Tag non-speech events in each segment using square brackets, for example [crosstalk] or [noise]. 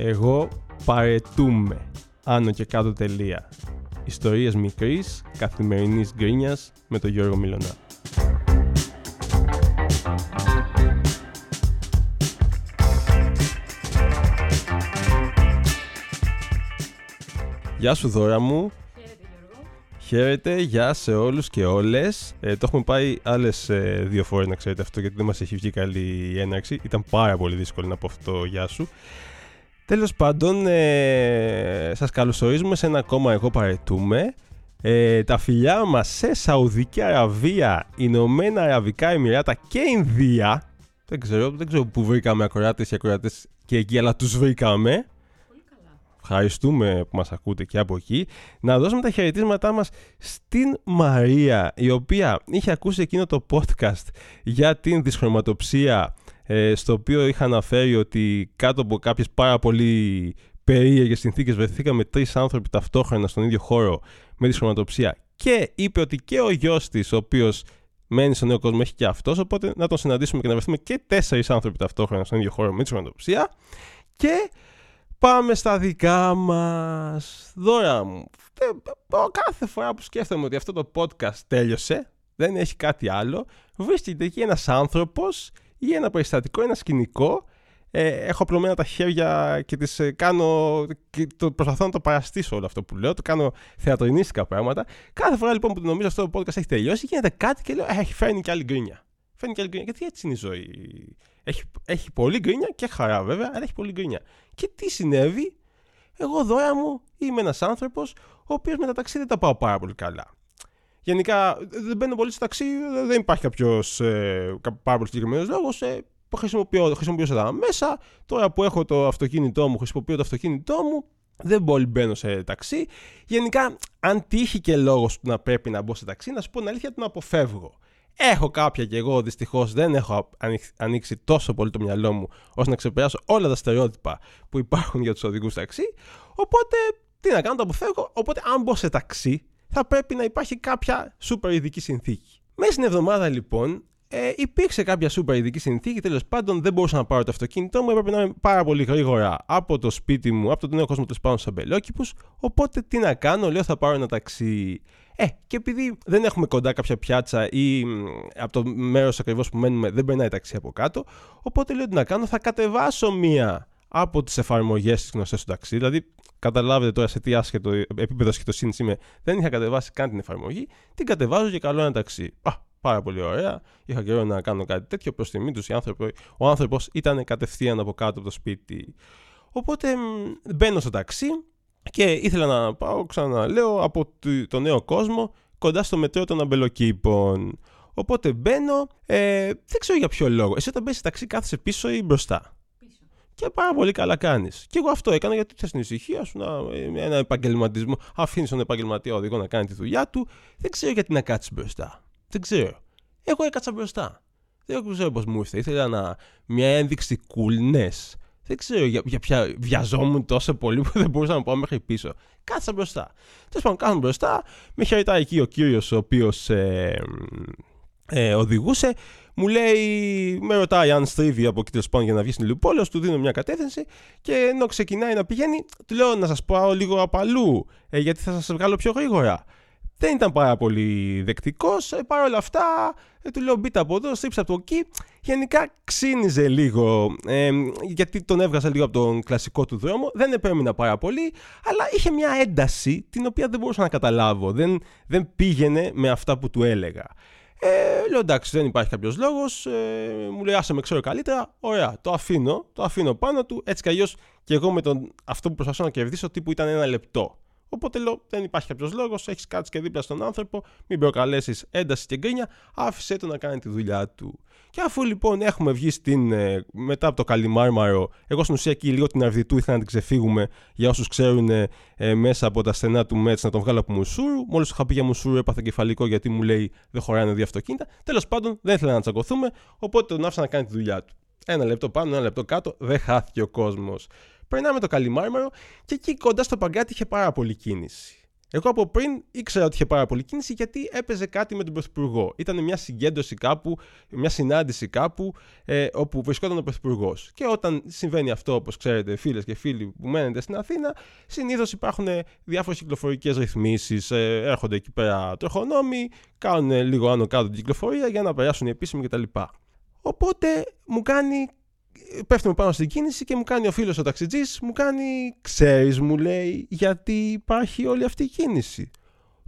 Εγώ παρετούμε. Άνω και κάτω τελεία. Ιστορίες μικρής, καθημερινής γκρίνιας με τον Γιώργο Μιλωνά. Γεια σου δώρα μου. Χαίρετε Γιώργο. Χαίρετε, γεια σε όλους και όλες. Ε, το έχουμε πάει άλλες ε, δύο φορές να ξέρετε αυτό γιατί δεν μας έχει βγει καλή η έναρξη. Ήταν πάρα πολύ δύσκολο να πω αυτό γεια σου. Τέλος πάντων, ε, σας καλωσορίζουμε σε ένα ακόμα εγώ παρετούμε. Ε, τα φιλιά μας σε Σαουδική Αραβία, Ηνωμένα Αραβικά Εμμυράτα και Ινδία. Δεν ξέρω, δεν ξέρω που βρήκαμε ακροάτες και ακροάτες και εκεί, αλλά τους βρήκαμε. Πολύ καλά. Ευχαριστούμε που μας ακούτε και από εκεί. Να δώσουμε τα χαιρετίσματά μας στην Μαρία, η οποία είχε ακούσει εκείνο το podcast για την δυσχρωματοψία, ε, στο οποίο είχα αναφέρει ότι κάτω από κάποιες πάρα πολύ περίεργες συνθήκες βρεθήκαμε τρεις άνθρωποι ταυτόχρονα στον ίδιο χώρο με δυσχρωματοψία και είπε ότι και ο γιος της, ο οποίος μένει στον νέο κόσμο, έχει και αυτός, οπότε να τον συναντήσουμε και να βρεθούμε και τέσσερις άνθρωποι ταυτόχρονα στον ίδιο χώρο με δυσχρωματοψία και Πάμε στα δικά μας. Δώρα μου. τε- ο- Κάθε φορά που σκέφτομαι ότι αυτό το podcast τέλειωσε, δεν έχει κάτι άλλο, βρίσκεται εκεί ένας άνθρωπος ή ένα περιστατικό, ένα σκηνικό. Ε, έχω απλωμένα τα χέρια και τις ε, κάνω. Και το, προσπαθώ να το παραστήσω όλο αυτό που λέω. Το κάνω θεατρινίστικα πράγματα. Κάθε φορά λοιπόν που νομίζω αυτό το podcast έχει τελειώσει, γίνεται κάτι και λέω: «Ε, Έχει φέρνει και άλλη γκρίνια. Φέρνει και άλλη γκρίνια. Γιατί έτσι είναι η ζωή. Έχει, έχει πολύ γκρίνια και χαρά βέβαια, αλλά έχει πολύ γκρίνια. Και τι συνέβη, εγώ δώρα μου είμαι ένας άνθρωπος ο οποίος με τα ταξί δεν τα πάω πάρα πολύ καλά. Γενικά δεν μπαίνω πολύ στο ταξί, δεν υπάρχει κάποιος ε, κα- πάρα πολύ συγκεκριμένος λόγος. Ε, χρησιμοποιώ, χρησιμοποιώ τα μέσα. Τώρα που έχω το αυτοκίνητό μου, χρησιμοποιώ το αυτοκίνητό μου. Δεν πολύ μπαίνω σε ταξί. Γενικά, αν τύχει και λόγος να πρέπει να μπω σε ταξί, να σου πω την αλήθεια, τον αποφεύγω. Έχω κάποια και εγώ δυστυχώς δεν έχω ανοίξει- ανοίξει τόσο πολύ το μυαλό μου ώστε να ξεπεράσω όλα τα στερεότυπα που υπάρχουν για τους οδηγούς ταξί. Οπότε, τι να κάνω, το αποφεύγω. Οπότε, αν μπω σε ταξί, θα πρέπει να υπάρχει κάποια σούπερ ειδική συνθήκη. Μέσα στην εβδομάδα, λοιπόν, ε, υπήρξε κάποια σούπερ ειδική συνθήκη. Τέλος πάντων, δεν μπορούσα να πάρω το αυτοκίνητό μου. Έπρεπε να είμαι πάρα πολύ γρήγορα από το σπίτι μου, από τον νέο κόσμο τέλος πάντων στους αμπελόκηπους. Οπότε, τι να κάνω, λέω θα πάρω ένα ταξί. Ε, και επειδή δεν έχουμε κοντά κάποια πιάτσα ή μ, από το μέρος ακριβώς που μένουμε δεν περνάει ταξί από κάτω, οπότε λέω τι να κάνω, θα κατεβάσω μία από τις εφαρμογές της γνωστές του ταξί. Δηλαδή, καταλάβετε τώρα σε τι άσχετο επίπεδο σχετοσύνη είμαι, δεν είχα κατεβάσει καν την εφαρμογή. Την κατεβάζω και καλώ ένα ταξί. Α, πάρα πολύ ωραία. Είχα καιρό να κάνω κάτι τέτοιο. Προς τιμή τους, ο άνθρωπος ήταν κατευθείαν από κάτω από το σπίτι. Οπότε μ, μπαίνω στο ταξί και ήθελα να πάω, ξαναλέω, από το- το νέο κόσμο κοντά στο μετρό των αμπελοκήπων. Οπότε μπαίνω, ε, δεν ξέρω για ποιο λόγο. Εσύ όταν μπαίνεις ταξί κάθεσαι πίσω ή μπροστά; Πίσω. Και πάρα πολύ καλά κάνεις. Και εγώ αυτό έκανα γιατί θες την ησυχία σου, να, ε, ένα επαγγελματισμό. Αφήνεις τον επαγγελματία οδηγό να κάνει τη δουλειά του. Δεν ξέρω γιατί να κάτσεις μπροστά. Δεν ξέρω. Εγώ έκατσα μπροστά. Δεν ξέρω πώς μου ήρθε. Ήθελα να, μια ένδειξη coolness. Δεν ξέρω για, για ποια βιαζόμουν τόσο πολύ που [laughs] δεν μπορούσα να πάω μέχρι πίσω. Κάτσα μπροστά. Τέλος πάντων, κάθομαι μπροστά. Με χαιρετάει εκεί ο κύριος ο οποίος ε, ε, οδηγούσε. Μου λέει, με ρωτάει αν στρίβει από εκεί τέλος πάντων για να βγει στην Λιουπόλεω, του δίνω μια κατεύθυνση και ενώ ξεκινάει να πηγαίνει, του λέω να σας πάω λίγο από αλλού, ε, γιατί θα σας βγάλω πιο γρήγορα. Δεν ήταν πάρα πολύ δεκτικός. Ε, Παρ' όλα αυτά, ε, του λέω μπείτε από εδώ, στρίψε από εκεί. Γενικά ξύνιζε λίγο, ε, γιατί τον έβγαζα λίγο από τον κλασικό του δρόμο. Δεν επέμεινα πάρα πολύ, αλλά είχε μια ένταση την οποία δεν μπορούσα να καταλάβω. Δεν, δεν πήγαινε με αυτά που του έλεγα. Ε, λέω εντάξει, δεν υπάρχει κάποιος λόγος. Ε, μου λέει άσε με ξέρω καλύτερα. Ωραία, το αφήνω, το αφήνω πάνω του. Έτσι κι αλλιώς και εγώ με τον, αυτό που προσπαθώ να κερδίσω τύπου ήταν ένα λεπτό. Οπότε λέω: Δεν υπάρχει κάποιος λόγος, έχεις κάτσει και δίπλα στον άνθρωπο, μην προκαλέσεις ένταση και γκρίνια, άφησε το να κάνει τη δουλειά του. Και αφού λοιπόν έχουμε βγει στην, ε, μετά από το Καλιμάρμαρο, εγώ στην ουσία εκεί λίγο την Αρδιτού ήθελα να την ξεφύγουμε για όσους ξέρουν ε, ε, μέσα από τα στενά του Μέτς να τον βγάλω από Μουσούρου. Μόλις είχα πει για Μουσούρου έπαθε κεφαλικό γιατί μου λέει δεν χωράνε δύο αυτοκίνητα. Τέλος πάντων δεν ήθελα να τσακωθούμε, οπότε τον άφησα να κάνει τη δουλειά του. Ένα λεπτό πάνω, ένα λεπτό κάτω, δεν χάθηκε ο κόσμος. Περνάμε το Καλιμάρμαρο και εκεί κοντά στο Παγκράτη είχε πάρα πολύ κίνηση. Εγώ από πριν ήξερα ότι είχε πάρα πολύ κίνηση γιατί έπαιζε κάτι με τον Πρωθυπουργό. Ήταν μια συγκέντρωση κάπου, μια συνάντηση κάπου ε, όπου βρισκόταν ο Πρωθυπουργός. Και όταν συμβαίνει αυτό, όπως ξέρετε, φίλες και φίλοι που μένετε στην Αθήνα, συνήθως υπάρχουν διάφορες κυκλοφορικές ρυθμίσεις. Ε, έρχονται εκεί πέρα τροχονόμοι, κάνουν λίγο άνω κάτω την κυκλοφορία για να περάσουν οι επίσημοι κτλ. Οπότε μου κάνει πέφτουμε πάνω στην κίνηση και μου κάνει ο φίλος ο ταξιτζής, μου κάνει, ξέρεις μου λέει, γιατί υπάρχει όλη αυτή η κίνηση.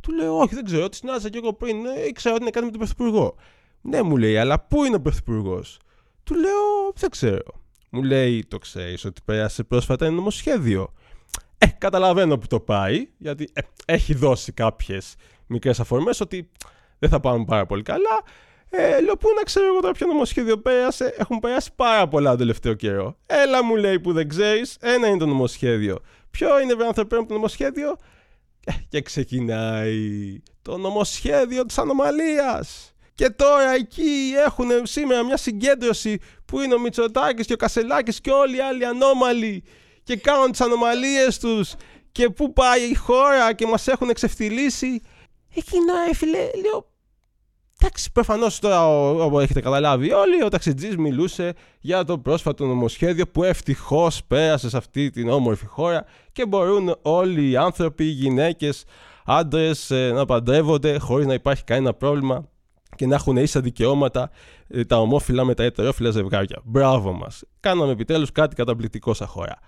Του λέω, όχι δεν ξέρω, τη συνάντησα και εγώ πριν, ε, ήξερα ότι είναι κάτι με τον Πρωθυπουργό. Ναι μου λέει, αλλά πού είναι ο Πρωθυπουργός; Του λέω, δεν ξέρω. Μου λέει, το ξέρεις ότι πέρασε πρόσφατα ένα νομοσχέδιο. Ε, καταλαβαίνω που το πάει, γιατί ε, έχει δώσει κάποιες μικρές αφορμές ότι δεν θα πάμε πάρα πολύ καλά. Ε, λέω, πού να ξέρω εγώ τώρα ποιο νομοσχέδιο πέρασε. Έχουν περάσει πάρα πολλά τον τελευταίο καιρό. Έλα μου λέει που δεν ξέρεις, ένα είναι το νομοσχέδιο. Ποιο είναι βέβαια το νομοσχέδιο; Ε, και ξεκινάει το νομοσχέδιο της ανομαλίας. Και τώρα εκεί έχουν σήμερα μια συγκέντρωση που είναι ο Μητσοτάκης και ο Κασελάκης και όλοι οι άλλοι ανώμαλοι και κάνουν τις ανομαλίες τους και πού πάει η χώρα και μας έχουν εξευθυλίσει. Εκείνο έφυλε, λέω, Εντάξει, προφανώς τώρα, όπως έχετε καταλάβει όλοι, ο ταξιτζής μιλούσε για το πρόσφατο νομοσχέδιο που ευτυχώς πέρασε σε αυτή την όμορφη χώρα και μπορούν όλοι οι άνθρωποι, οι γυναίκες, άντρες ε, να παντρεύονται χωρίς να υπάρχει κανένα πρόβλημα και να έχουν ίσα δικαιώματα ε, τα ομόφυλα με τα ετερόφυλα ζευγάρια. Μπράβο μας. Κάναμε επιτέλους κάτι καταπληκτικό σαν χώρα.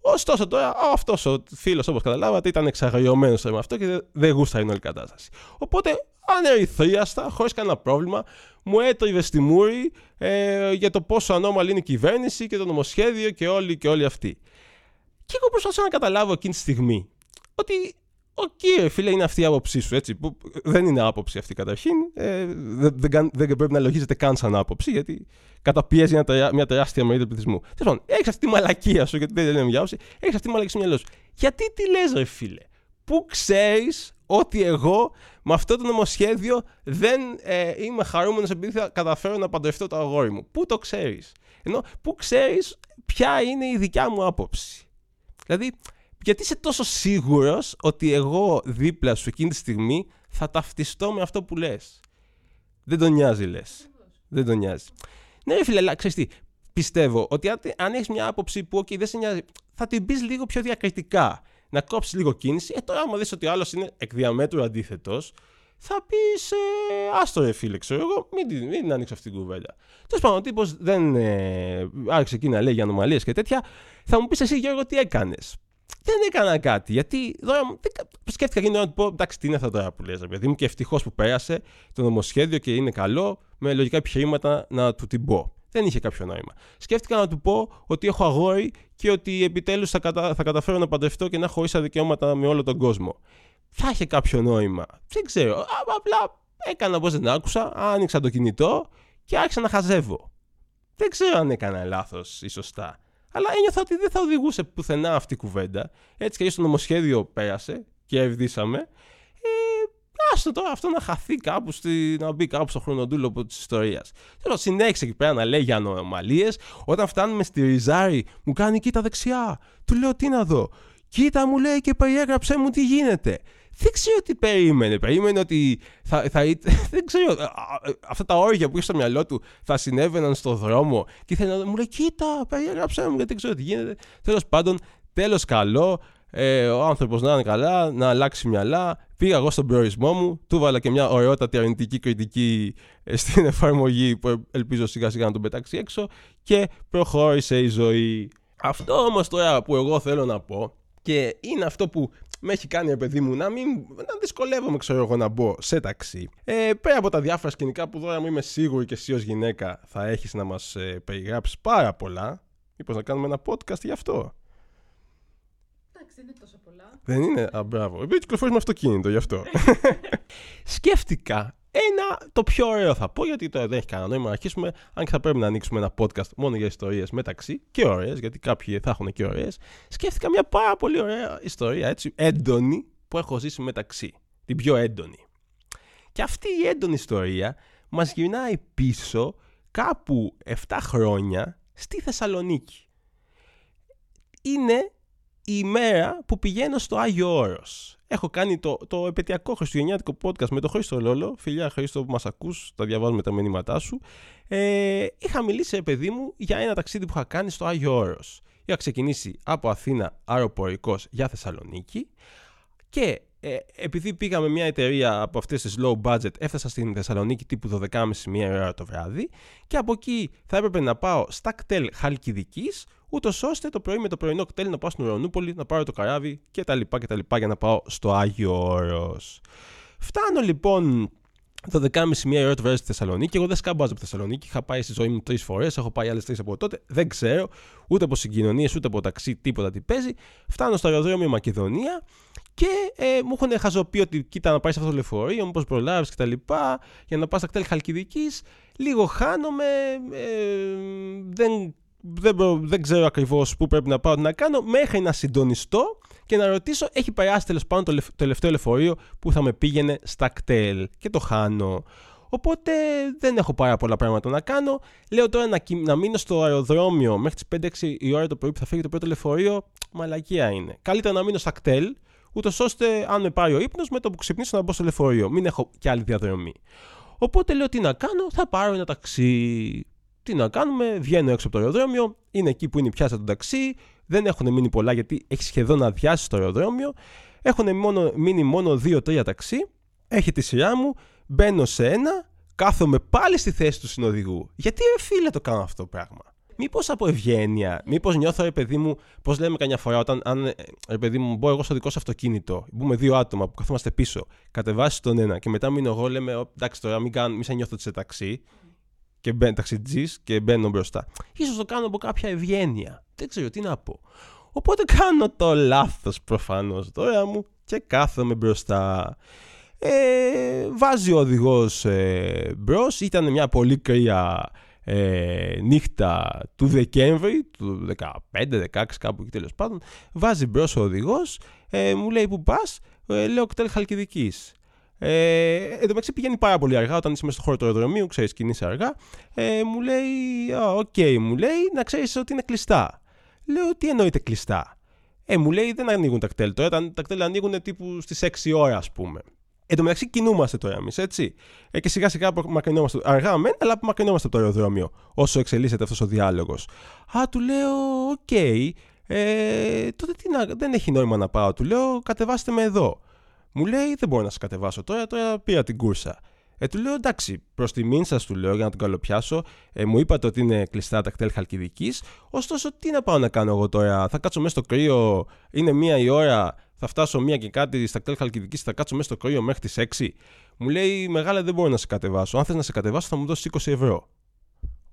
Ωστόσο τώρα αυτός ο φίλος, όπως καταλάβατε, ήταν εξαγριωμένος με αυτό και δεν γούσταρε όλη η κατάσταση. Οπότε ανερυθρίαστα, χωρίς κανένα πρόβλημα, μου έτριβε στη μούρη ε, για το πόσο ανώμαλη είναι η κυβέρνηση και το νομοσχέδιο και όλοι και όλοι αυτοί. Και εγώ προσπαθούσα να καταλάβω εκείνη τη στιγμή ότι OK, okay, φίλε, είναι αυτή η άποψή σου, έτσι. Που δεν είναι άποψη αυτή καταρχήν. Ε, δεν, δεν, δεν, πρέπει να λογίζεται καν σαν άποψη, γιατί καταπιέζει μια, μια τεράστια μερίδα του πληθυσμού. Τέλος πάντων, έχεις αυτή τη μαλακία σου, γιατί δεν είναι μια άποψη, έχεις αυτή τη μαλακία στο μυαλό σου. Γιατί τι λες, ρε φίλε, Πού ξέρεις ότι εγώ με αυτό το νομοσχέδιο δεν ε, είμαι χαρούμενος επειδή θα καταφέρω να παντρευτώ το αγόρι μου. Πού το ξέρεις; Ενώ πού ξέρεις ποια είναι η δικιά μου άποψη; Δηλαδή, γιατί είσαι τόσο σίγουρος ότι εγώ δίπλα σου εκείνη τη στιγμή θα ταυτιστώ με αυτό που λες; Δεν τον νοιάζει λες. Δεν τον νοιάζει. Ναι φίλε, αλλά ξέρεις τι, πιστεύω ότι αν, αν έχεις μια άποψη που okay, δεν σε νοιάζει, θα την πεις λίγο πιο διακριτικά. Να κόψεις λίγο κίνηση. Ε, τώρα άμα δεις ότι ο άλλος είναι εκ διαμέτρου αντίθετος, θα πεις ε, άστο ρε φίλε, ξέρω εγώ, μην, μην ανοίξει αυτή την κουβέντα. Τέλος πάντων, ο τύπος δεν ε, άρχισε εκεί να λέει για ανομαλίες και τέτοια. Θα μου πεις εσύ, Γιώργο, τι έκανες; Δεν έκανα κάτι. Γιατί τώρα σκέφτηκα γίνει να του πω: Εντάξει, τι είναι αυτό τώρα που λες, παιδί μου, και ευτυχώς που πέρασε το νομοσχέδιο και είναι καλό, με λογικά επιχειρήματα να του την πω. Δεν είχε κάποιο νόημα. Σκέφτηκα να του πω ότι έχω αγόρι και ότι επιτέλους θα, κατα... θα καταφέρω να παντρευτώ και να έχω ίσα δικαιώματα με όλο τον κόσμο. Θα είχε κάποιο νόημα. Δεν ξέρω. Απλά έκανα όπως δεν άκουσα, άνοιξα το κινητό και άρχισα να χαζεύω. Δεν ξέρω αν έκανα λάθος ή σωστά. Αλλά ένιωθα ότι δεν θα οδηγούσε πουθενά αυτή η κουβέντα. Έτσι και έτσι το νομοσχέδιο πέρασε και ευδίσαμε. Ε, άστο τώρα αυτό να χαθεί κάπου, στη, να μπει κάπου στο χρονοτούλοπο τη ιστορία. Τέλος, συνέχισε εκεί πέρα να λέει για ανομαλίες. Όταν φτάνουμε στη Ριζάρη, μου κάνει κοίτα δεξιά. Του λέω τι να δω. Κοίτα μου λέει και περιέγραψε μου τι γίνεται δεν ξέρω τι περίμενε. Περίμενε ότι θα, θα, [laughs] δεν ξέρω, αυτά τα όρια που είχε στο μυαλό του θα συνέβαιναν στο δρόμο και ήθελε να μου λέει κοίτα, περιέγραψέ μου γιατί δεν ξέρω τι γίνεται. Τέλος πάντων, τέλος καλό, ε, ο άνθρωπος να είναι καλά, να αλλάξει μυαλά. Πήγα εγώ στον προορισμό μου, του βάλα και μια ωραιότατη αρνητική κριτική ε, στην εφαρμογή που ελπίζω σιγά σιγά να τον πετάξει έξω και προχώρησε η ζωή. Αυτό όμως τώρα που εγώ θέλω να πω και είναι αυτό που με έχει κάνει, παιδί μου, να μην να δυσκολεύομαι, ξέρω εγώ, να μπω σε ταξί. Ε, πέρα από τα διάφορα σκηνικά που τώρα μου είμαι σίγουρη και εσύ ως γυναίκα θα έχεις να μας ε, περιγράψεις πάρα πολλά. Μήπως να κάνουμε ένα podcast γι' αυτό; Εντάξει, δεν είναι τόσο πολλά. Δεν είναι; Α, μπράβο. Επειδή κυκλοφορείς με αυτοκίνητο γι' αυτό. [laughs] Σκέφτηκα ένα, το πιο ωραίο θα πω, γιατί τώρα δεν έχει κανένα νόημα να αρχίσουμε, αν και θα πρέπει να ανοίξουμε ένα podcast μόνο για ιστορίες μεταξύ και ωραίες, γιατί κάποιοι θα έχουν και ωραίες. Σκέφτηκα μια πάρα πολύ ωραία ιστορία, έτσι, έντονη, που έχω ζήσει μεταξύ. Την πιο έντονη. Και αυτή η έντονη ιστορία μας γυρνάει πίσω κάπου 7 χρόνια στη Θεσσαλονίκη. Είναι η ημέρα που πηγαίνω στο Άγιο Όρος. Έχω κάνει το, το επαιτειακό χριστουγεννιάτικο podcast με τον Χρήστο Λόλο. Φιλιά Χρήστο που μας ακούς, τα διαβάζουμε τα μηνύματά σου. Ε, είχα μιλήσει, παιδί μου, για ένα ταξίδι που είχα κάνει στο Άγιο Όρος. Είχα ξεκινήσει από Αθήνα αεροπορικός για Θεσσαλονίκη και ε, επειδή πήγαμε μια εταιρεία από αυτές τις low budget, έφτασα στην Θεσσαλονίκη τύπου 12.30 μία ώρα το βράδυ και από εκεί θα έπρεπε να πάω στα κτέλ Χαλκιδικής, ούτως ώστε το πρωί με το πρωινό κτέλ να πάω στην Ουρανούπολη, να πάρω το καράβι κτλ. κτλ για να πάω στο Άγιο Όρος. Φτάνω λοιπόν το 12.30 μία ώρα το βράδυ στη Θεσσαλονίκη. Εγώ δεν σκάμπαζα από Θεσσαλονίκη. Είχα πάει στη ζωή μου τρεις φορές. Έχω πάει άλλες τρεις από τότε. Δεν ξέρω ούτε από συγκοινωνίες ούτε από ταξί τίποτα τι παίζει. Φτάνω στο αεροδρόμιο Μακεδονία και ε, μου έχουν χαζοποιεί ότι κοίτα να πάει σε αυτό το λεωφορείο, μήπως προλάβεις κτλ. Για να πας στα κτέλ Χαλκιδικής. Λίγο χάνομαι. Ε, δεν, δεν, δεν ξέρω ακριβώς πού πρέπει να πάω να κάνω μέχρι να συντονιστώ και να ρωτήσω, έχει περάσει τέλο πάντων το τελευταίο λεωφορείο που θα με πήγαινε στα κτέλ και το χάνω. Οπότε δεν έχω πάρα πολλά πράγματα να κάνω. Λέω τώρα να, να μείνω στο αεροδρόμιο μέχρι τις 5-6 η ώρα το πρωί που θα φύγει το πρώτο λεωφορείο. Μαλακία είναι. Καλύτερα να μείνω στα κτέλ, ούτως ώστε αν με πάρει ο ύπνος, με το που ξυπνήσω να μπω στο λεωφορείο. Μην έχω κι άλλη διαδρομή. Οπότε λέω τι να κάνω, θα πάρω ένα ταξί. Τι να κάνουμε, βγαίνω έξω από το αεροδρόμιο, είναι εκεί που είναι η πιάσα του ταξί, δεν έχουν μείνει πολλά γιατί έχεις σχεδόν αδειάσει το αεροδρόμιο. Έχουν μόνο, μείνει μόνο 2-3 ταξί. Έχει τη σειρά μου, μπαίνω σε ένα, κάθομαι πάλι στη θέση του συνοδηγού. Γιατί ρε φίλε το κάνω αυτό το πράγμα; Μήπως από ευγένεια, μήπως νιώθω, ρε παιδί μου, πώς λέμε καμιά φορά, όταν αν, ρε παιδί μου, μπω εγώ στο δικό σου αυτοκίνητο, μπούμε δύο άτομα που καθόμαστε πίσω, κατεβάσεις τον ένα και μετά μείνω εγώ, λέμε, εντάξει τώρα, μην, κάνω, μην σε νιώθω σε ταξί και μπαίνω ταξιτζή και μπαίνω μπροστά. σω το κάνω από κάποια ευγένεια. Δεν ξέρω τι να πω. Οπότε κάνω το λάθος προφανώς τώρα μου και κάθομαι μπροστά. Ε, βάζει ο οδηγός ε, μπρος, ήταν μια πολύ κρύα ε, νύχτα του Δεκέμβρη, του 15-16 κάπου εκεί τέλος πάντων, βάζει μπρος ο οδηγός, ε, μου λέει πού πας, ε, λέω ΚΤΕΛ Χαλκιδικής. Ε, εν τω μεταξύ πηγαίνει πάρα πολύ αργά όταν είσαι μέσα στο χώρο του αεροδρομίου, ξέρεις, κινείσαι αργά. Ε, μου λέει, OK, okay, μου λέει, να ξέρεις ότι είναι κλειστά. Λέω, τι εννοείτε κλειστά. Ε, μου λέει, δεν ανοίγουν τα ΚΤΕΛ τώρα. Τα, τα ΚΤΕΛ ανοίγουν τύπου στις 6 ώρα, ας πούμε. Εν τω μεταξύ κινούμαστε τώρα εμείς, έτσι. Ε, και σιγά σιγά απομακρυνόμαστε. Αργά μεν, αλλά απομακρυνόμαστε από το αεροδρόμιο όσο εξελίσσεται αυτός ο διάλογος. Α, του λέω, OK. Okay, ε, τότε τι να, δεν έχει νόημα να πάω. Του λέω, κατεβάστε με εδώ. Μου λέει, δεν μπορώ να σας κατεβάσω τώρα, τώρα πήρα την κούρσα. Ε, του λέω εντάξει, προς τιμήν σας του λέω για να τον καλοπιάσω. Ε, μου είπατε ότι είναι κλειστά τα ΚΤΕΛ Χαλκιδικής. Ωστόσο, τι να πάω να κάνω εγώ τώρα; Θα κάτσω μέσα στο κρύο, είναι μία η ώρα, θα φτάσω μία και κάτι στα ΚΤΕΛ Χαλκιδικής, θα κάτσω μέσα στο κρύο μέχρι τις 6. Μου λέει, Μεγάλε δεν μπορώ να σε κατεβάσω. Αν θες να σε κατεβάσω, θα μου δώσεις 20 ευρώ.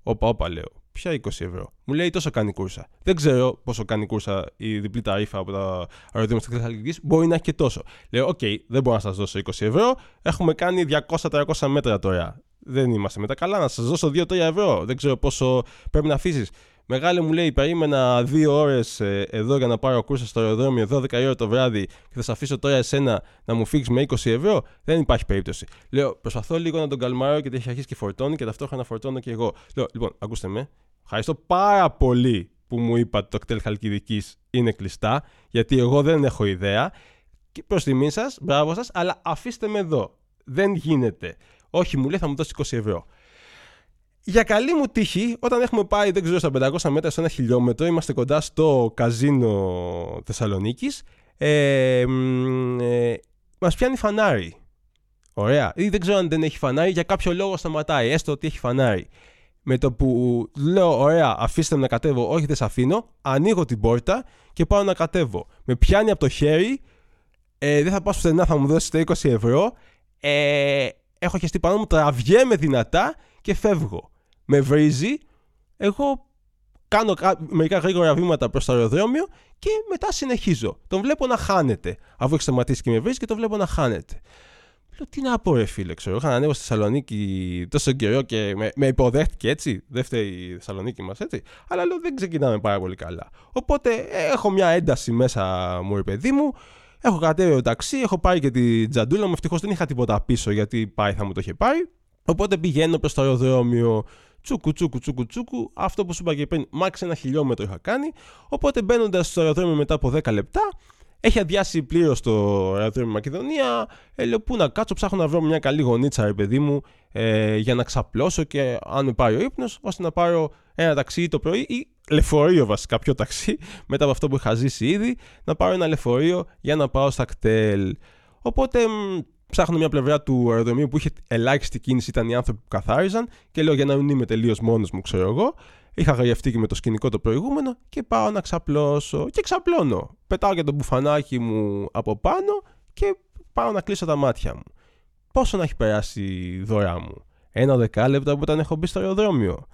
Όπα, όπα, λέω. Ποια 20 ευρώ. Μου λέει τόσο κάνει κούρσα. Δεν ξέρω πόσο κάνει κούρσα η διπλή ταρίφα από τα αεροδρόμια της Θεσσαλονίκης. Μπορεί να έχει και τόσο. Λέω, OK, okay, δεν μπορώ να σας δώσω 20 ευρώ. Έχουμε κάνει 200-300 μέτρα τώρα. Δεν είμαστε με τα καλά. Να σας δώσω 2-3 ευρώ. Δεν ξέρω πόσο πρέπει να αφήσεις. Μεγάλη μου λέει: Περίμενα δύο ώρες ε, εδώ για να πάρω κούρσα στο αεροδρόμιο, 12 ώρα το βράδυ και θα σε αφήσω τώρα εσένα να μου φύγεις με 20 ευρώ. Δεν υπάρχει περίπτωση. Λέω: Προσπαθώ λίγο να τον καλμάρω γιατί έχει αρχίσει και φορτώνει και ταυτόχρονα φορτώνω και εγώ. Λέω: Λοιπόν, ακούστε με. Ευχαριστώ πάρα πολύ που μου είπατε το κτέλ Χαλκιδικής είναι κλειστά, γιατί εγώ δεν έχω ιδέα. Και προς τιμή σας, μπράβο σας, αλλά αφήστε με εδώ. Δεν γίνεται. Όχι, μου λέει θα μου δώσεις 20 ευρώ. Για καλή μου τύχη, όταν έχουμε πάει, δεν ξέρω, στα 500 μέτρα, σε ένα χιλιόμετρο, είμαστε κοντά στο καζίνο Θεσσαλονίκης. Ε, ε, Μας πιάνει φανάρι. Ωραία. Ή δεν ξέρω αν δεν έχει φανάρι, για κάποιο λόγο σταματάει, έστω ότι έχει φανάρι. Με το που λέω, ωραία, αφήστε με να κατέβω, όχι δεν σε αφήνω, ανοίγω την πόρτα και πάω να κατέβω. Με πιάνει από το χέρι, ε, δεν θα πάω πουθενά, θα μου δώσει τα 20 ευρώ. Ε, έχω χεστεί πάνω μου, τραβιέμαι δυνατά και φεύγω. Με βρίζει, εγώ κάνω μερικά γρήγορα βήματα προς το αεροδρόμιο και μετά συνεχίζω. Τον βλέπω να χάνεται. Αφού έχει σταματήσει και με βρίζει και τον βλέπω να χάνεται. Λέω τι να πω, ρε φίλε, ξέρω. Είχα ανέβω στη Θεσσαλονίκη τόσο καιρό και με, με υποδέχτηκε έτσι. Δεν φταίει η Θεσσαλονίκη μας έτσι. Αλλά λέω δεν ξεκινάμε πάρα πολύ καλά. Οπότε ε, έχω μια ένταση μέσα μου, ρε παιδί μου. Έχω κατέβει το ταξί, έχω πάρει και την τζαντούλα μου. Ευτυχώς δεν είχα τίποτα πίσω γιατί πάει θα μου το είχε πάρει. Οπότε πηγαίνω προς το αεροδρόμιο. Τσούκου, τσούκου, τσούκου, τσούκου. Αυτό που σου είπα και πριν, μάξ ένα χιλιόμετρο είχα κάνει. Οπότε μπαίνοντας στο αεροδρόμιο μετά από 10 λεπτά, έχει αδειάσει πλήρως το αεροδρόμιο Μακεδονία. Ε, λέω πού να κάτσω, ψάχνω να βρω μια καλή γονίτσα, ρε παιδί μου, ε, για να ξαπλώσω και αν με πάρει ο ύπνος, ώστε να πάρω ένα ταξί το πρωί ή λεωφορείο βασικά, πιο ταξί, μετά από αυτό που είχα ζήσει ήδη, να πάρω ένα λεωφορείο για να πάω στα κτέλ. Οπότε ψάχνω μια πλευρά του αεροδρομίου που είχε ελάχιστη κίνηση, ήταν οι άνθρωποι που καθάριζαν και λέω για να μην είμαι τελείως μόνος μου, ξέρω εγώ. Είχα γραφτεί και με το σκηνικό το προηγούμενο και πάω να ξαπλώσω. Και ξαπλώνω. Πετάω και το μπουφανάκι μου από πάνω και πάω να κλείσω τα μάτια μου. Πόσο να έχει περάσει η δωρά μου; Ένα δεκάλεπτο από όταν έχω μπει στο αεροδρόμιο.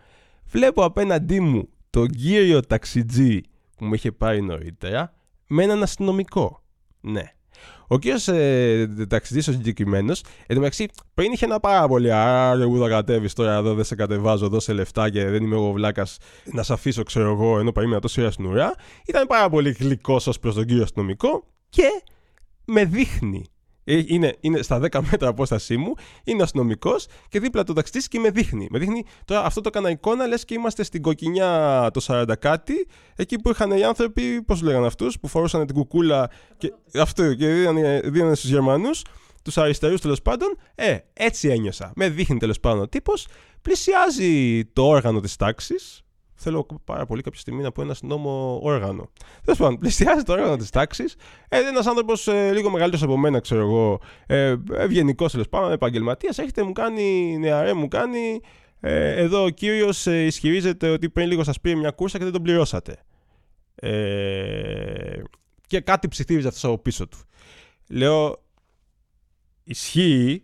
Βλέπω απέναντί μου τον κύριο ταξιτζή που μου είχε πάρει νωρίτερα με έναν αστυνομικό. Ναι. Ο κύριος ε, ταξιτζή, ο συγκεκριμένος, εντωμεταξύ πριν είχε ένα πάρα πολύ. Άρα, εγώ θα κατέβεις τώρα εδώ, δεν σε κατεβάζω, δώσε λεφτά και δεν είμαι εγώ βλάκας να σε αφήσω, ξέρω εγώ, ενώ περίμενα τόση ώρα στην ουρά. Ήταν πάρα πολύ γλυκός ως προς τον κύριο αστυνομικό και με δείχνει ε, είναι, είναι στα 10 μέτρα απόστασή μου, είναι αστυνομικός και δίπλα του ταξιτή και με δείχνει. Με δείχνει τώρα αυτό το έκανα εικόνα, λες και είμαστε στην κοκκινιά το 40 κάτι, εκεί που είχαν οι άνθρωποι, πώς λέγανε αυτούς, που φορούσαν την κουκούλα και, αυτό, και δίνανε, δίνανε στους Γερμανούς, τους αριστερούς τέλος πάντων. Ε, έτσι ένιωσα. Με δείχνει τέλος πάντων ο τύπος, πλησιάζει το όργανο της τάξης, Θέλω πάρα πολύ κάποια στιγμή να πω ένας νόμο όργανο. Τέλος πάντων, πλησιάζει το όργανο της τάξης. Ε, ένας άνθρωπος ε, λίγο μεγαλύτερος από μένα, ξέρω εγώ, ε, ευγενικός τέλος πάντων, επαγγελματίας, έχετε μου κάνει, νεαρέ μου κάνει. Ε, εδώ ο κύριος ε, ισχυρίζεται ότι πριν λίγο σας πήρε μια κούρσα και δεν τον πληρώσατε. Ε, και κάτι ψιθύριζε αυτό από πίσω του. Λέω, ισχύει,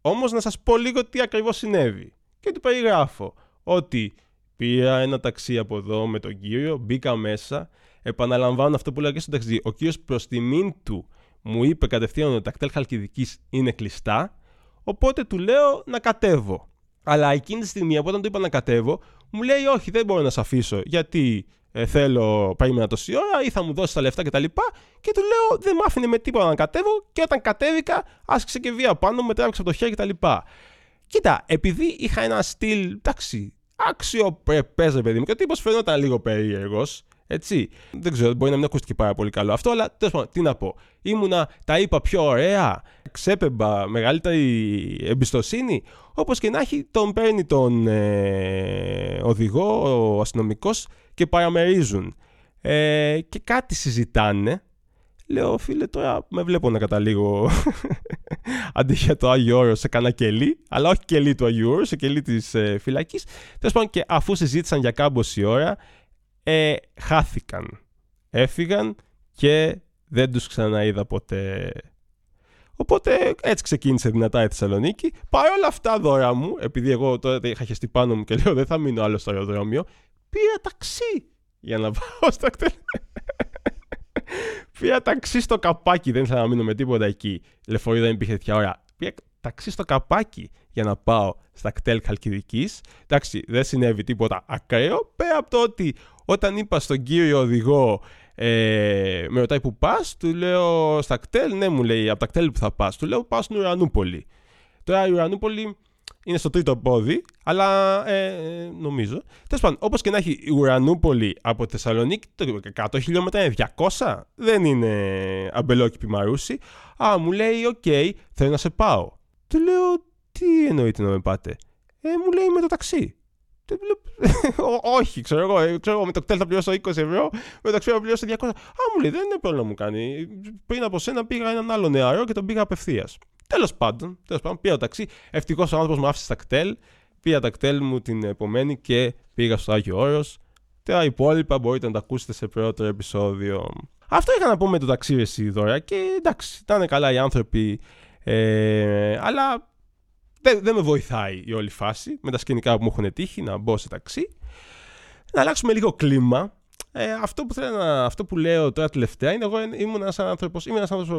όμως να σας πω λίγο τι ακριβώς συνέβη. Και του περιγράφω ότι Πήρα ένα ταξί από εδώ με τον κύριο, μπήκα μέσα. Επαναλαμβάνω αυτό που λέω και στο ταξί. Ο κύριος προς τιμήν του μου είπε κατευθείαν ότι τα κτέλ Χαλκιδικής είναι κλειστά. Οπότε του λέω να κατέβω. Αλλά εκείνη τη στιγμή, από όταν του είπα να κατέβω, μου λέει: Όχι, δεν μπορώ να σε αφήσω. Γιατί ε, θέλω, περίμενα τόση ώρα ή θα μου δώσεις τα λεφτά κτλ. Και, και του λέω: Δεν μ' άφηνε με τίποτα να κατέβω. Και όταν κατέβηκα, άσκησε και βία πάνω, με τράβηξε από το χέρι κτλ. Κοίτα, επειδή είχα ένα στυλ, εντάξει, αξιοπρεπές, ρε παιδί μου. Και ο τύπος φαινόταν λίγο περίεργος. Έτσι. Δεν ξέρω, μπορεί να μην ακούστηκε πάρα πολύ καλό αυτό, αλλά τέλος πάντων, τι να πω. Ήμουνα, τα είπα πιο ωραία, ξέπεμπα, μεγαλύτερη εμπιστοσύνη. Όπως και να έχει, τον παίρνει τον ε, οδηγό, ο αστυνομικός και παραμερίζουν. Ε, και κάτι συζητάνε Λέω, φίλε, τώρα με βλέπω να καταλήγω [laughs] αντί για το Άγιο Όρο σε κανένα κελί, αλλά όχι κελί του Αγίου Όρου, σε κελί της ε, φυλακής. Τέλος πάντων, και αφού συζήτησαν για κάμποση ώρα, ε, χάθηκαν. Έφυγαν και δεν τους ξαναείδα ποτέ. Οπότε έτσι ξεκίνησε δυνατά η Θεσσαλονίκη. Παρ' όλα αυτά δώρα μου, επειδή εγώ τώρα είχα χεστεί πάνω μου και λέω δεν θα μείνω άλλο στο αεροδρόμιο, πήρα ταξί για να [laughs] πάω στα κτέλ. Πήρα ταξί στο καπάκι, δεν ήθελα να μείνω με τίποτα εκεί. Λεωφορείο δεν υπήρχε τέτοια ώρα. Πήρα ταξί στο καπάκι για να πάω στα κτέλ Χαλκιδικής. Εντάξει, δεν συνέβη τίποτα ακραίο. Πέρα από το ότι όταν είπα στον κύριο οδηγό, ε, με ρωτάει που πας, του λέω στα κτέλ. Ναι, μου λέει από τα κτέλ που θα πας. Του λέω πάω στην Ουρανούπολη. Τώρα η Ουρανούπολη είναι στο τρίτο πόδι, αλλά ε, νομίζω. Τέλος πάντων, όπως και να έχει η Ουρανούπολη από Θεσσαλονίκη, το 100 χιλιόμετρα είναι 200, δεν είναι αμπελόκηπη μαρούση. Α, μου λέει, OK, okay, θέλω να σε πάω. Του λέω, τι εννοείτε να με πάτε; Ε, μου λέει με το ταξί. Όχι, ξέρω εγώ, ε, ξέρω, με το ΚΤΕΛ θα πληρώσω 20 ευρώ, με το ταξί θα πληρώσω 200. Α, μου λέει, δεν είναι πρόβλημα να μου κάνει. Πριν από σένα πήγα έναν άλλο νεαρό και τον πήγα απευθείας. Τέλος πάντων, τέλος πάντων, πήγα το ταξί. Ευτυχώς ο άνθρωπος μου άφησε τα ΚΤΕΛ. Πήγα τα ΚΤΕΛ μου την επομένη και πήγα στο Άγιο Όρος. Τα υπόλοιπα μπορείτε να τα ακούσετε σε πρώτο επεισόδιο. Αυτό είχα να πω με το ταξί εσύ δώρα και εντάξει, ήταν καλά οι άνθρωποι, ε, αλλά δεν, δεν με βοηθάει η όλη φάση με τα σκηνικά που μου έχουν τύχει να μπω σε ταξί. Να αλλάξουμε λίγο κλίμα ε, αυτό, που θέλω να, αυτό που λέω τώρα τελευταία είναι εγώ ήμουν ένα άνθρωπο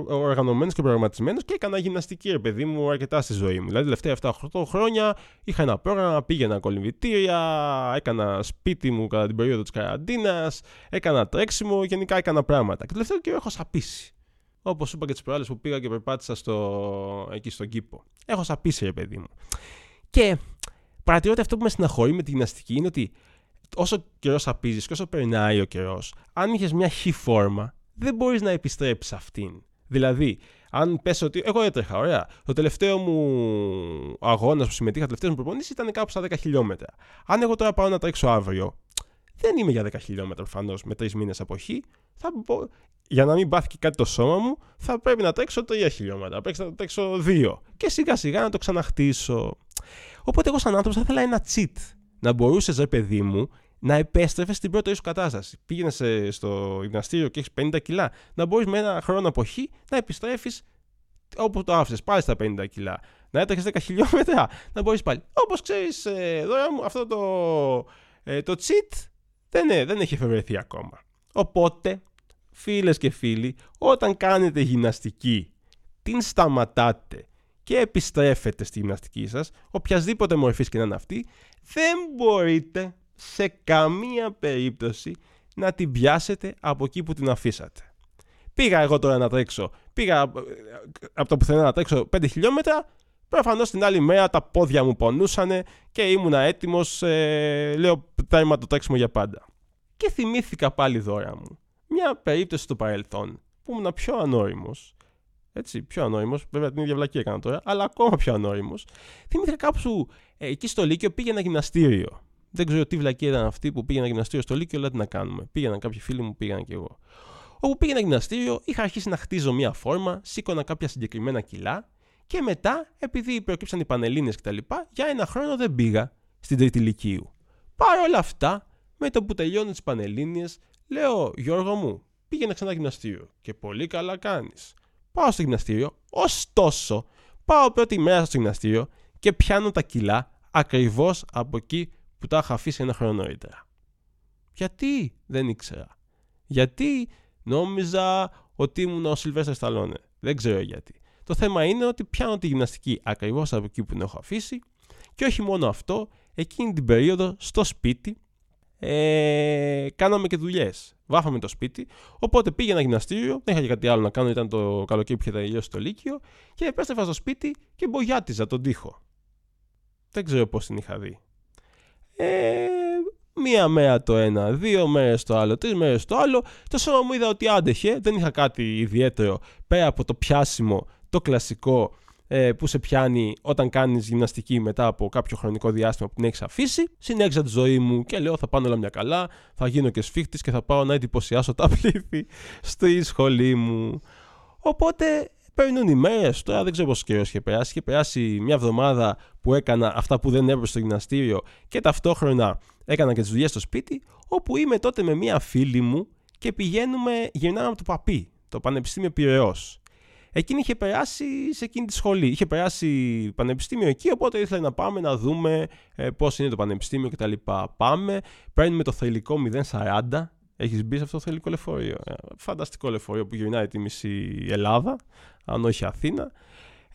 οργανωμένος και προγραμματισμένος και έκανα γυμναστική, ρε παιδί μου, αρκετά στη ζωή μου. Δηλαδή, τελευταία 7-8 χρόνια είχα ένα πρόγραμμα, πήγαινα κολυμβητήρια, έκανα σπίτι μου κατά την περίοδο της καραντίνας, έκανα τρέξιμο, γενικά έκανα πράγματα. Και το τελευταίο καιρό έχω σαπίσει. Όπως είπα και τις προάλλες που πήγα και περπάτησα στο, εκεί στον κήπο. Έχω σαπίσει, ρε παιδί μου. Και παρατηρώ ότι αυτό που με στεναχωρεί με τη γυμναστική είναι ότι όσο καιρός απίζεις και όσο περνάει ο καιρός, αν είχες μια χ φόρμα, δεν μπορείς να επιστρέψεις αυτήν. Δηλαδή, αν πες ότι εγώ έτρεχα, ωραία. Το τελευταίο μου αγώνας που συμμετείχα, το τελευταίο μου προπονήσει ήταν κάπου στα 10 χιλιόμετρα. Αν εγώ τώρα πάω να τρέξω αύριο, δεν είμαι για 10 χιλιόμετρα προφανώς με 3 μήνες αποχή. Θα μπο... Για να μην πάθει κάτι το σώμα μου, θα πρέπει να τρέξω 3 χιλιόμετρα. Πρέπει να τρέξω 2. Και σιγά σιγά να το ξαναχτίσω. Οπότε εγώ σαν άνθρωπος θα ήθελα ένα cheat. Να μπορούσες, ρε παιδί μου, να επέστρεφες στην πρώτη σου κατάσταση. Πήγαινες στο γυμναστήριο και έχεις 50 κιλά. Να μπορείς με ένα χρόνο αποχή να επιστρέφεις όπου το άφησες, πάλι στα 50 κιλά. Να έτρεχες 10 χιλιόμετρα, να μπορείς πάλι. Όπως ξέρεις, ε, δώρα μου, αυτό το, ε, το cheat δεν, ε, δεν έχει εφευρεθεί ακόμα. Οπότε, φίλες και φίλοι, όταν κάνετε γυμναστική, την σταματάτε και επιστρέφετε στη γυμναστική σας, οποιασδήποτε μορφής και να είναι αυτή, δεν μπορείτε σε καμία περίπτωση να την πιάσετε από εκεί που την αφήσατε. Πήγα εγώ τώρα να τρέξω, πήγα ε, από το πουθενά να τρέξω 5 χιλιόμετρα, προφανώς την άλλη μέρα τα πόδια μου πονούσανε και ήμουνα έτοιμος, ε, λέω τέρμα το τρέξιμο για πάντα. Και θυμήθηκα πάλι δώρα μου. Μια περίπτωση στο παρελθόν που ήμουν πιο ανώριμος, έτσι, πιο ανώριμος. Βέβαια την ίδια βλακία έκανα τώρα, αλλά ακόμα πιο ανώριμος. Θυμήθηκα κάπου ε, εκεί στο Λύκειο πήγε ένα γυμναστήριο. Δεν ξέρω τι βλακία ήταν αυτή που πήγαινα γυμναστήριο στο Λύκειο, αλλά τι να κάνουμε. Πήγαιναν κάποιοι φίλοι μου, πήγαινα κι εγώ. Όπου πήγαινα γυμναστήριο, είχα αρχίσει να χτίζω μία φόρμα, σήκωνα κάποια συγκεκριμένα κιλά και μετά, επειδή προκύψαν οι πανελίνε κτλ., για ένα χρόνο δεν πήγα στην τρίτη Λυκείου. Παρ' όλα αυτά, με το που τελειώνουν τις πανελίνε, λέω Γιώργο μου, πήγαινε ξανά γυμναστήριο. Και πολύ καλά κάνεις. Πάω στο γυμναστήριο, ωστόσο, πάω πρώτη μέρα στο γυμναστήριο και πιάνω τα κιλά ακριβώς από εκεί που τα είχα αφήσει ένα χρόνο νωρίτερα. Γιατί δεν ήξερα. Γιατί νόμιζα ότι ήμουν ο Σιλβέστερ Σταλόνε. Δεν ξέρω γιατί. Το θέμα είναι ότι πιάνω τη γυμναστική ακριβώς από εκεί που την έχω αφήσει και όχι μόνο αυτό, εκείνη την περίοδο στο σπίτι ε, κάναμε και δουλειές. Βάφαμε το σπίτι. Οπότε πήγαινα γυμναστήριο, δεν είχα και κάτι άλλο να κάνω, ήταν το καλοκαίρι που είχε τελειώσει το Λύκειο και επέστρεφα στο σπίτι και μπογιάτιζα τον τοίχο. Δεν ξέρω πώς την είχα δει. Ε, μία μέρα το ένα, δύο μέρες το άλλο, τρεις μέρες το άλλο. Το σώμα μου είδα ότι άντεχε, δεν είχα κάτι ιδιαίτερο πέρα από το πιάσιμο, το κλασικό ε, που σε πιάνει όταν κάνεις γυμναστική μετά από κάποιο χρονικό διάστημα που την έχεις αφήσει. Συνέχισα τη ζωή μου και λέω θα πάνε όλα μια καλά, θα γίνω και σφίχτης και θα πάω να εντυπωσιάσω τα πλήθη στη σχολή μου. Οπότε Παίρνουν οι μέρες, τώρα δεν ξέρω πόσος καιρός είχε περάσει. Είχε περάσει μια εβδομάδα που έκανα αυτά που δεν έπρεπε στο γυμναστήριο και ταυτόχρονα έκανα και τις δουλειές στο σπίτι. Όπου είμαι τότε με μια φίλη μου και πηγαίνουμε, γυρνάμε από το Παπί, το Πανεπιστήμιο Πυραιός. Εκείνη είχε περάσει σε εκείνη τη σχολή. Είχε περάσει πανεπιστήμιο εκεί, οπότε ήθελε να πάμε να δούμε ε, πώς είναι το πανεπιστήμιο κτλ. Πάμε, παίρνουμε το θελικό 040. Έχεις μπει σε αυτό το θελικό λεωφορείο. Ε, φανταστικό λεωφορείο που γυρνάει τη μισή Ελλάδα αν όχι Αθήνα.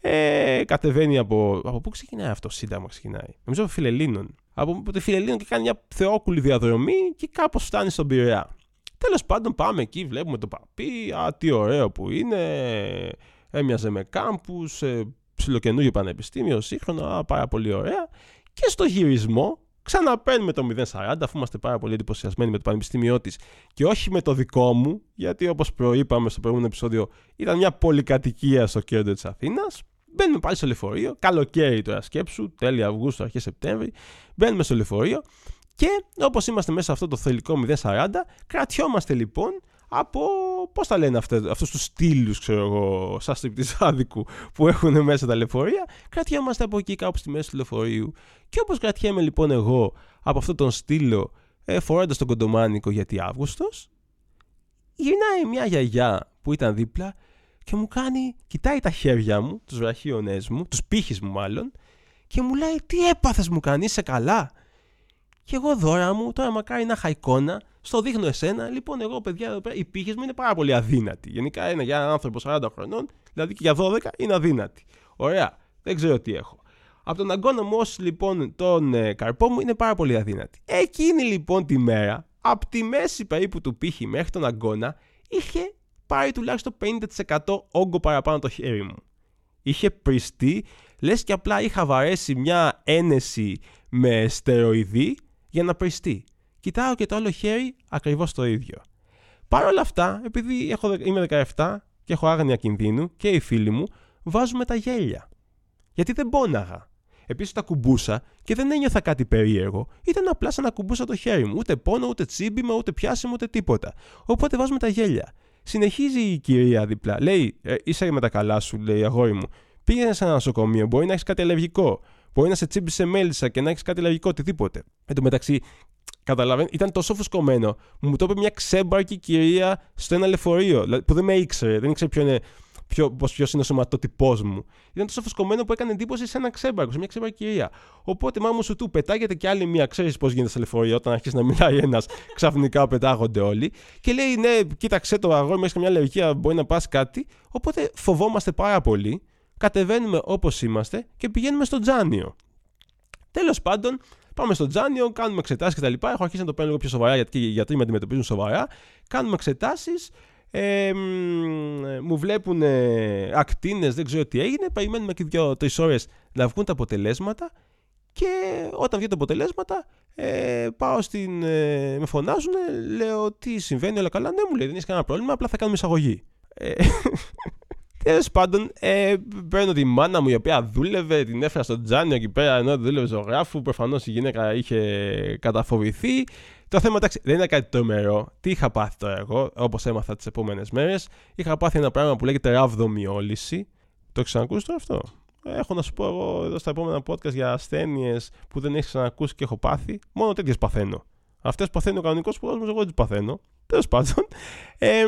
Ε, κατεβαίνει από. Από πού ξεκινάει αυτό, Σύνταγμα ξεκινάει. Νομίζω από Φιλελίνων. Από τη Φιλελίνων και κάνει μια θεόκουλη διαδρομή και κάπως φτάνει στον Πειραιά. Τέλος πάντων, πάμε εκεί, βλέπουμε το παπί. Α, τι ωραίο που είναι. Έμοιαζε με κάμπους, ε, ψιλοκαινούργιο πανεπιστήμιο, σύγχρονο, α, πάρα πολύ ωραία. Και στο γυρισμό Ξαναπαίρνουμε το 040 αφού είμαστε πάρα πολύ εντυπωσιασμένοι με το πανεπιστήμιό της και όχι με το δικό μου, γιατί όπως προείπαμε στο προηγούμενο επεισόδιο, ήταν μια πολυκατοικία στο κέντρο της Αθήνας. Μπαίνουμε πάλι στο λεωφορείο, καλοκαίρι τώρα σκέψου, τέλη Αυγούστου, αρχές Σεπτέμβρη. Μπαίνουμε στο λεωφορείο και όπως είμαστε μέσα σε αυτό το θελικό 040, κρατιόμαστε λοιπόν από, πώς τα λένε αυτές, αυτούς τους στήλους, ξέρω εγώ, σαν στριπτιζάδικου που έχουν μέσα τα λεωφορεία, κρατιόμαστε από εκεί κάπου στη μέση του λεωφορείου. Και όπως κρατιέμαι λοιπόν εγώ από αυτόν τον στήλο, ε, φορώντας τον κοντομάνικο γιατί Αύγουστος, γυρνάει μια γιαγιά που ήταν δίπλα και μου κάνει, κοιτάει τα χέρια μου, τους βραχίονές μου, τους πύχες μου μάλλον, και μου λέει τι έπαθες μου κάνεις, είσαι καλά; Και εγώ δώρα μου, τώρα μακάρι να είχα εικόνα, στο δείχνω εσένα. Λοιπόν, εγώ, παιδιά, εδώ πέρα, οι πύχες μου είναι πάρα πολύ αδύνατοι. Γενικά, ένα για έναν άνθρωπο 40 χρονών, δηλαδή και για 12, είναι αδύνατοι. Ωραία. Δεν ξέρω τι έχω. Από τον αγκώνα μου, όσοι λοιπόν τον ε, καρπό μου είναι πάρα πολύ αδύνατοι. Εκείνη λοιπόν τη μέρα, από τη μέση περίπου του πύχη μέχρι τον αγκώνα, είχε πάρει τουλάχιστον 50% όγκο παραπάνω το χέρι μου. Είχε πριστεί, λες και απλά είχα βαρέσει μια ένεση με στεροειδή για να πριστεί. Κοιτάω και το άλλο χέρι ακριβώς το ίδιο. Παρ' όλα αυτά, επειδή έχω, είμαι 17 και έχω άγνοια κινδύνου και οι φίλοι μου, βάζουμε τα γέλια. Γιατί δεν πόναγα. Επίσης τα κουμπούσα και δεν ένιωθα κάτι περίεργο. Ήταν απλά σαν να κουμπούσα το χέρι μου. Ούτε πόνο, ούτε τσίμπημα, ούτε πιάσιμο, ούτε τίποτα. Οπότε βάζουμε τα γέλια. Συνεχίζει η κυρία διπλά. Λέει, ε, είσαι με τα καλά σου, λέει αγόρι μου. Πήγαινε σε ένα νοσοκομείο. Μπορεί να έχεις κάτι αλλεργικό. Μπορεί να σε τσίμπησε μέλισσα και να έχεις κάτι αλλεργικό, οτιδήποτε. Εν τω μεταξύ, καταλαβαίνω, ήταν τόσο φουσκωμένο. Μου το είπε μια ξέμπαρκη κυρία στο ένα λεωφορείο. Που δεν με ήξερε. Δεν ήξερε ποιο είναι ποιο, ποιος είναι ο σωματότυπός μου. Ήταν τόσο φουσκωμένο που έκανε εντύπωση σε ένα ξέμπαρκο, σε μια ξέμπαρκη κυρία. Οπότε, μάμου σου του πετάγεται κι άλλη μία, ξέρεις πώς γίνεται στα λεωφορεία, όταν αρχίσει να μιλάει ένας, ξαφνικά πετάγονται όλοι. Και λέει, Ναι, κοίταξε το αγόρι, έχεις μια αλλεργία, μπορεί να πας κάτι. Οπότε φοβόμαστε πάρα πολύ, κατεβαίνουμε όπως είμαστε και πηγαίνουμε στο τζάνιο. Τέλος πάντων, Πάμε στο τζάνιο, κάνουμε εξετάσεις κτλ. Έχω αρχίσει να το παίρνω λίγο πιο σοβαρά γιατί οι γιατροί με αντιμετωπίζουν σοβαρά. Κάνουμε εξετάσεις. Ε, μου βλέπουν ε, ακτίνες, δεν ξέρω τι έγινε, περιμένουμε και δύο-τρει ώρες να βγουν τα αποτελέσματα και όταν βγουν τα αποτελέσματα ε, πάω στην, ε, με φωνάζουν, λέω τι συμβαίνει, όλα καλά, ναι μου λέει δεν έχεις κανένα πρόβλημα, απλά θα κάνουμε εισαγωγή. Ε, Τέλος πάντων, ε, παίρνω τη μάνα μου η οποία δούλευε, την έφερα στο τζάνιο εκεί πέρα ενώ δούλευε ζωγράφου. Προφανώς η γυναίκα είχε καταφοβηθεί. Το θέμα εντάξει δεν είναι κάτι τρομερό. Τι είχα πάθει τώρα εγώ, όπως έμαθα τις επόμενες μέρες. Είχα πάθει ένα πράγμα που λέγεται ραβδομιόλυση. Το έχει ξανακούσει τώρα αυτό; Έχω να σου πω εγώ εδώ στα επόμενα podcast για ασθένειες που δεν έχεις ξανακούσει και έχω πάθει. Μόνο τέτοιες παθαίνω. Αυτές παθαίνει ο κανονικός κόσμο, εγώ δεν τις παθαίνω. Τέλος πάντων. Ε,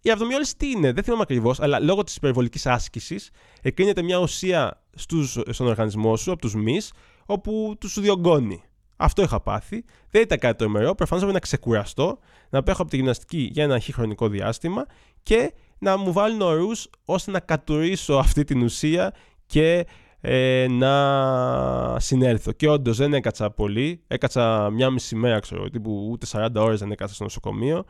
η αυδομιόλυση τι είναι, δεν θυμάμαι ακριβώς, αλλά λόγω της υπερβολικής άσκησης εκρίνεται μια ουσία στους, στον οργανισμό σου, από τους μυς, όπου τους σου διωγγώνει. Αυτό είχα πάθει. Δεν ήταν κάτι τρομερό. Προφανώς έπρεπε να ξεκουραστώ, να πέχω από τη γυμναστική για ένα αρχή χρονικό διάστημα και να μου βάλουν ορούς ώστε να κατουρίσω αυτή την ουσία και ε, να συνέλθω. Και όντως δεν έκατσα πολύ. Έκατσα μια μισή μέρα, ξέρω, τύπου ούτε 40 ώρες δεν έκατσα στο νοσοκομείο.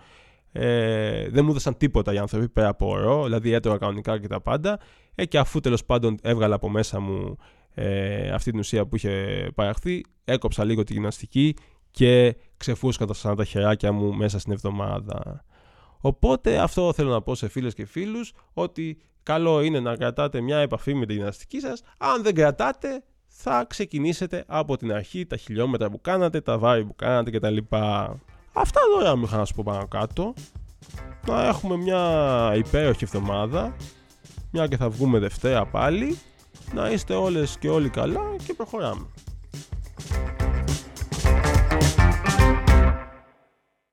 Ε, δεν μου έδωσαν τίποτα οι άνθρωποι πέρα από ορό, δηλαδή έτρωγα κανονικά και τα πάντα. Ε, και αφού τέλος πάντων έβγαλα από μέσα μου ε, αυτή την ουσία που είχε παραχθεί, έκοψα λίγο τη γυμναστική και ξεφούσκατα σαν τα χεράκια μου μέσα στην εβδομάδα. Οπότε αυτό θέλω να πω σε φίλες και φίλους ότι καλό είναι να κρατάτε μια επαφή με τη γυμναστική σας. Αν δεν κρατάτε θα ξεκινήσετε από την αρχή τα χιλιόμετρα που κάνατε, τα βάρη που κάνατε κτλ. Αυτά τώρα μου είχα να σου πω πάνω κάτω. Να έχουμε μια υπέροχη εβδομάδα. Μια και θα βγούμε Δευτέρα πάλι. Να είστε όλες και όλοι καλά και προχωράμε.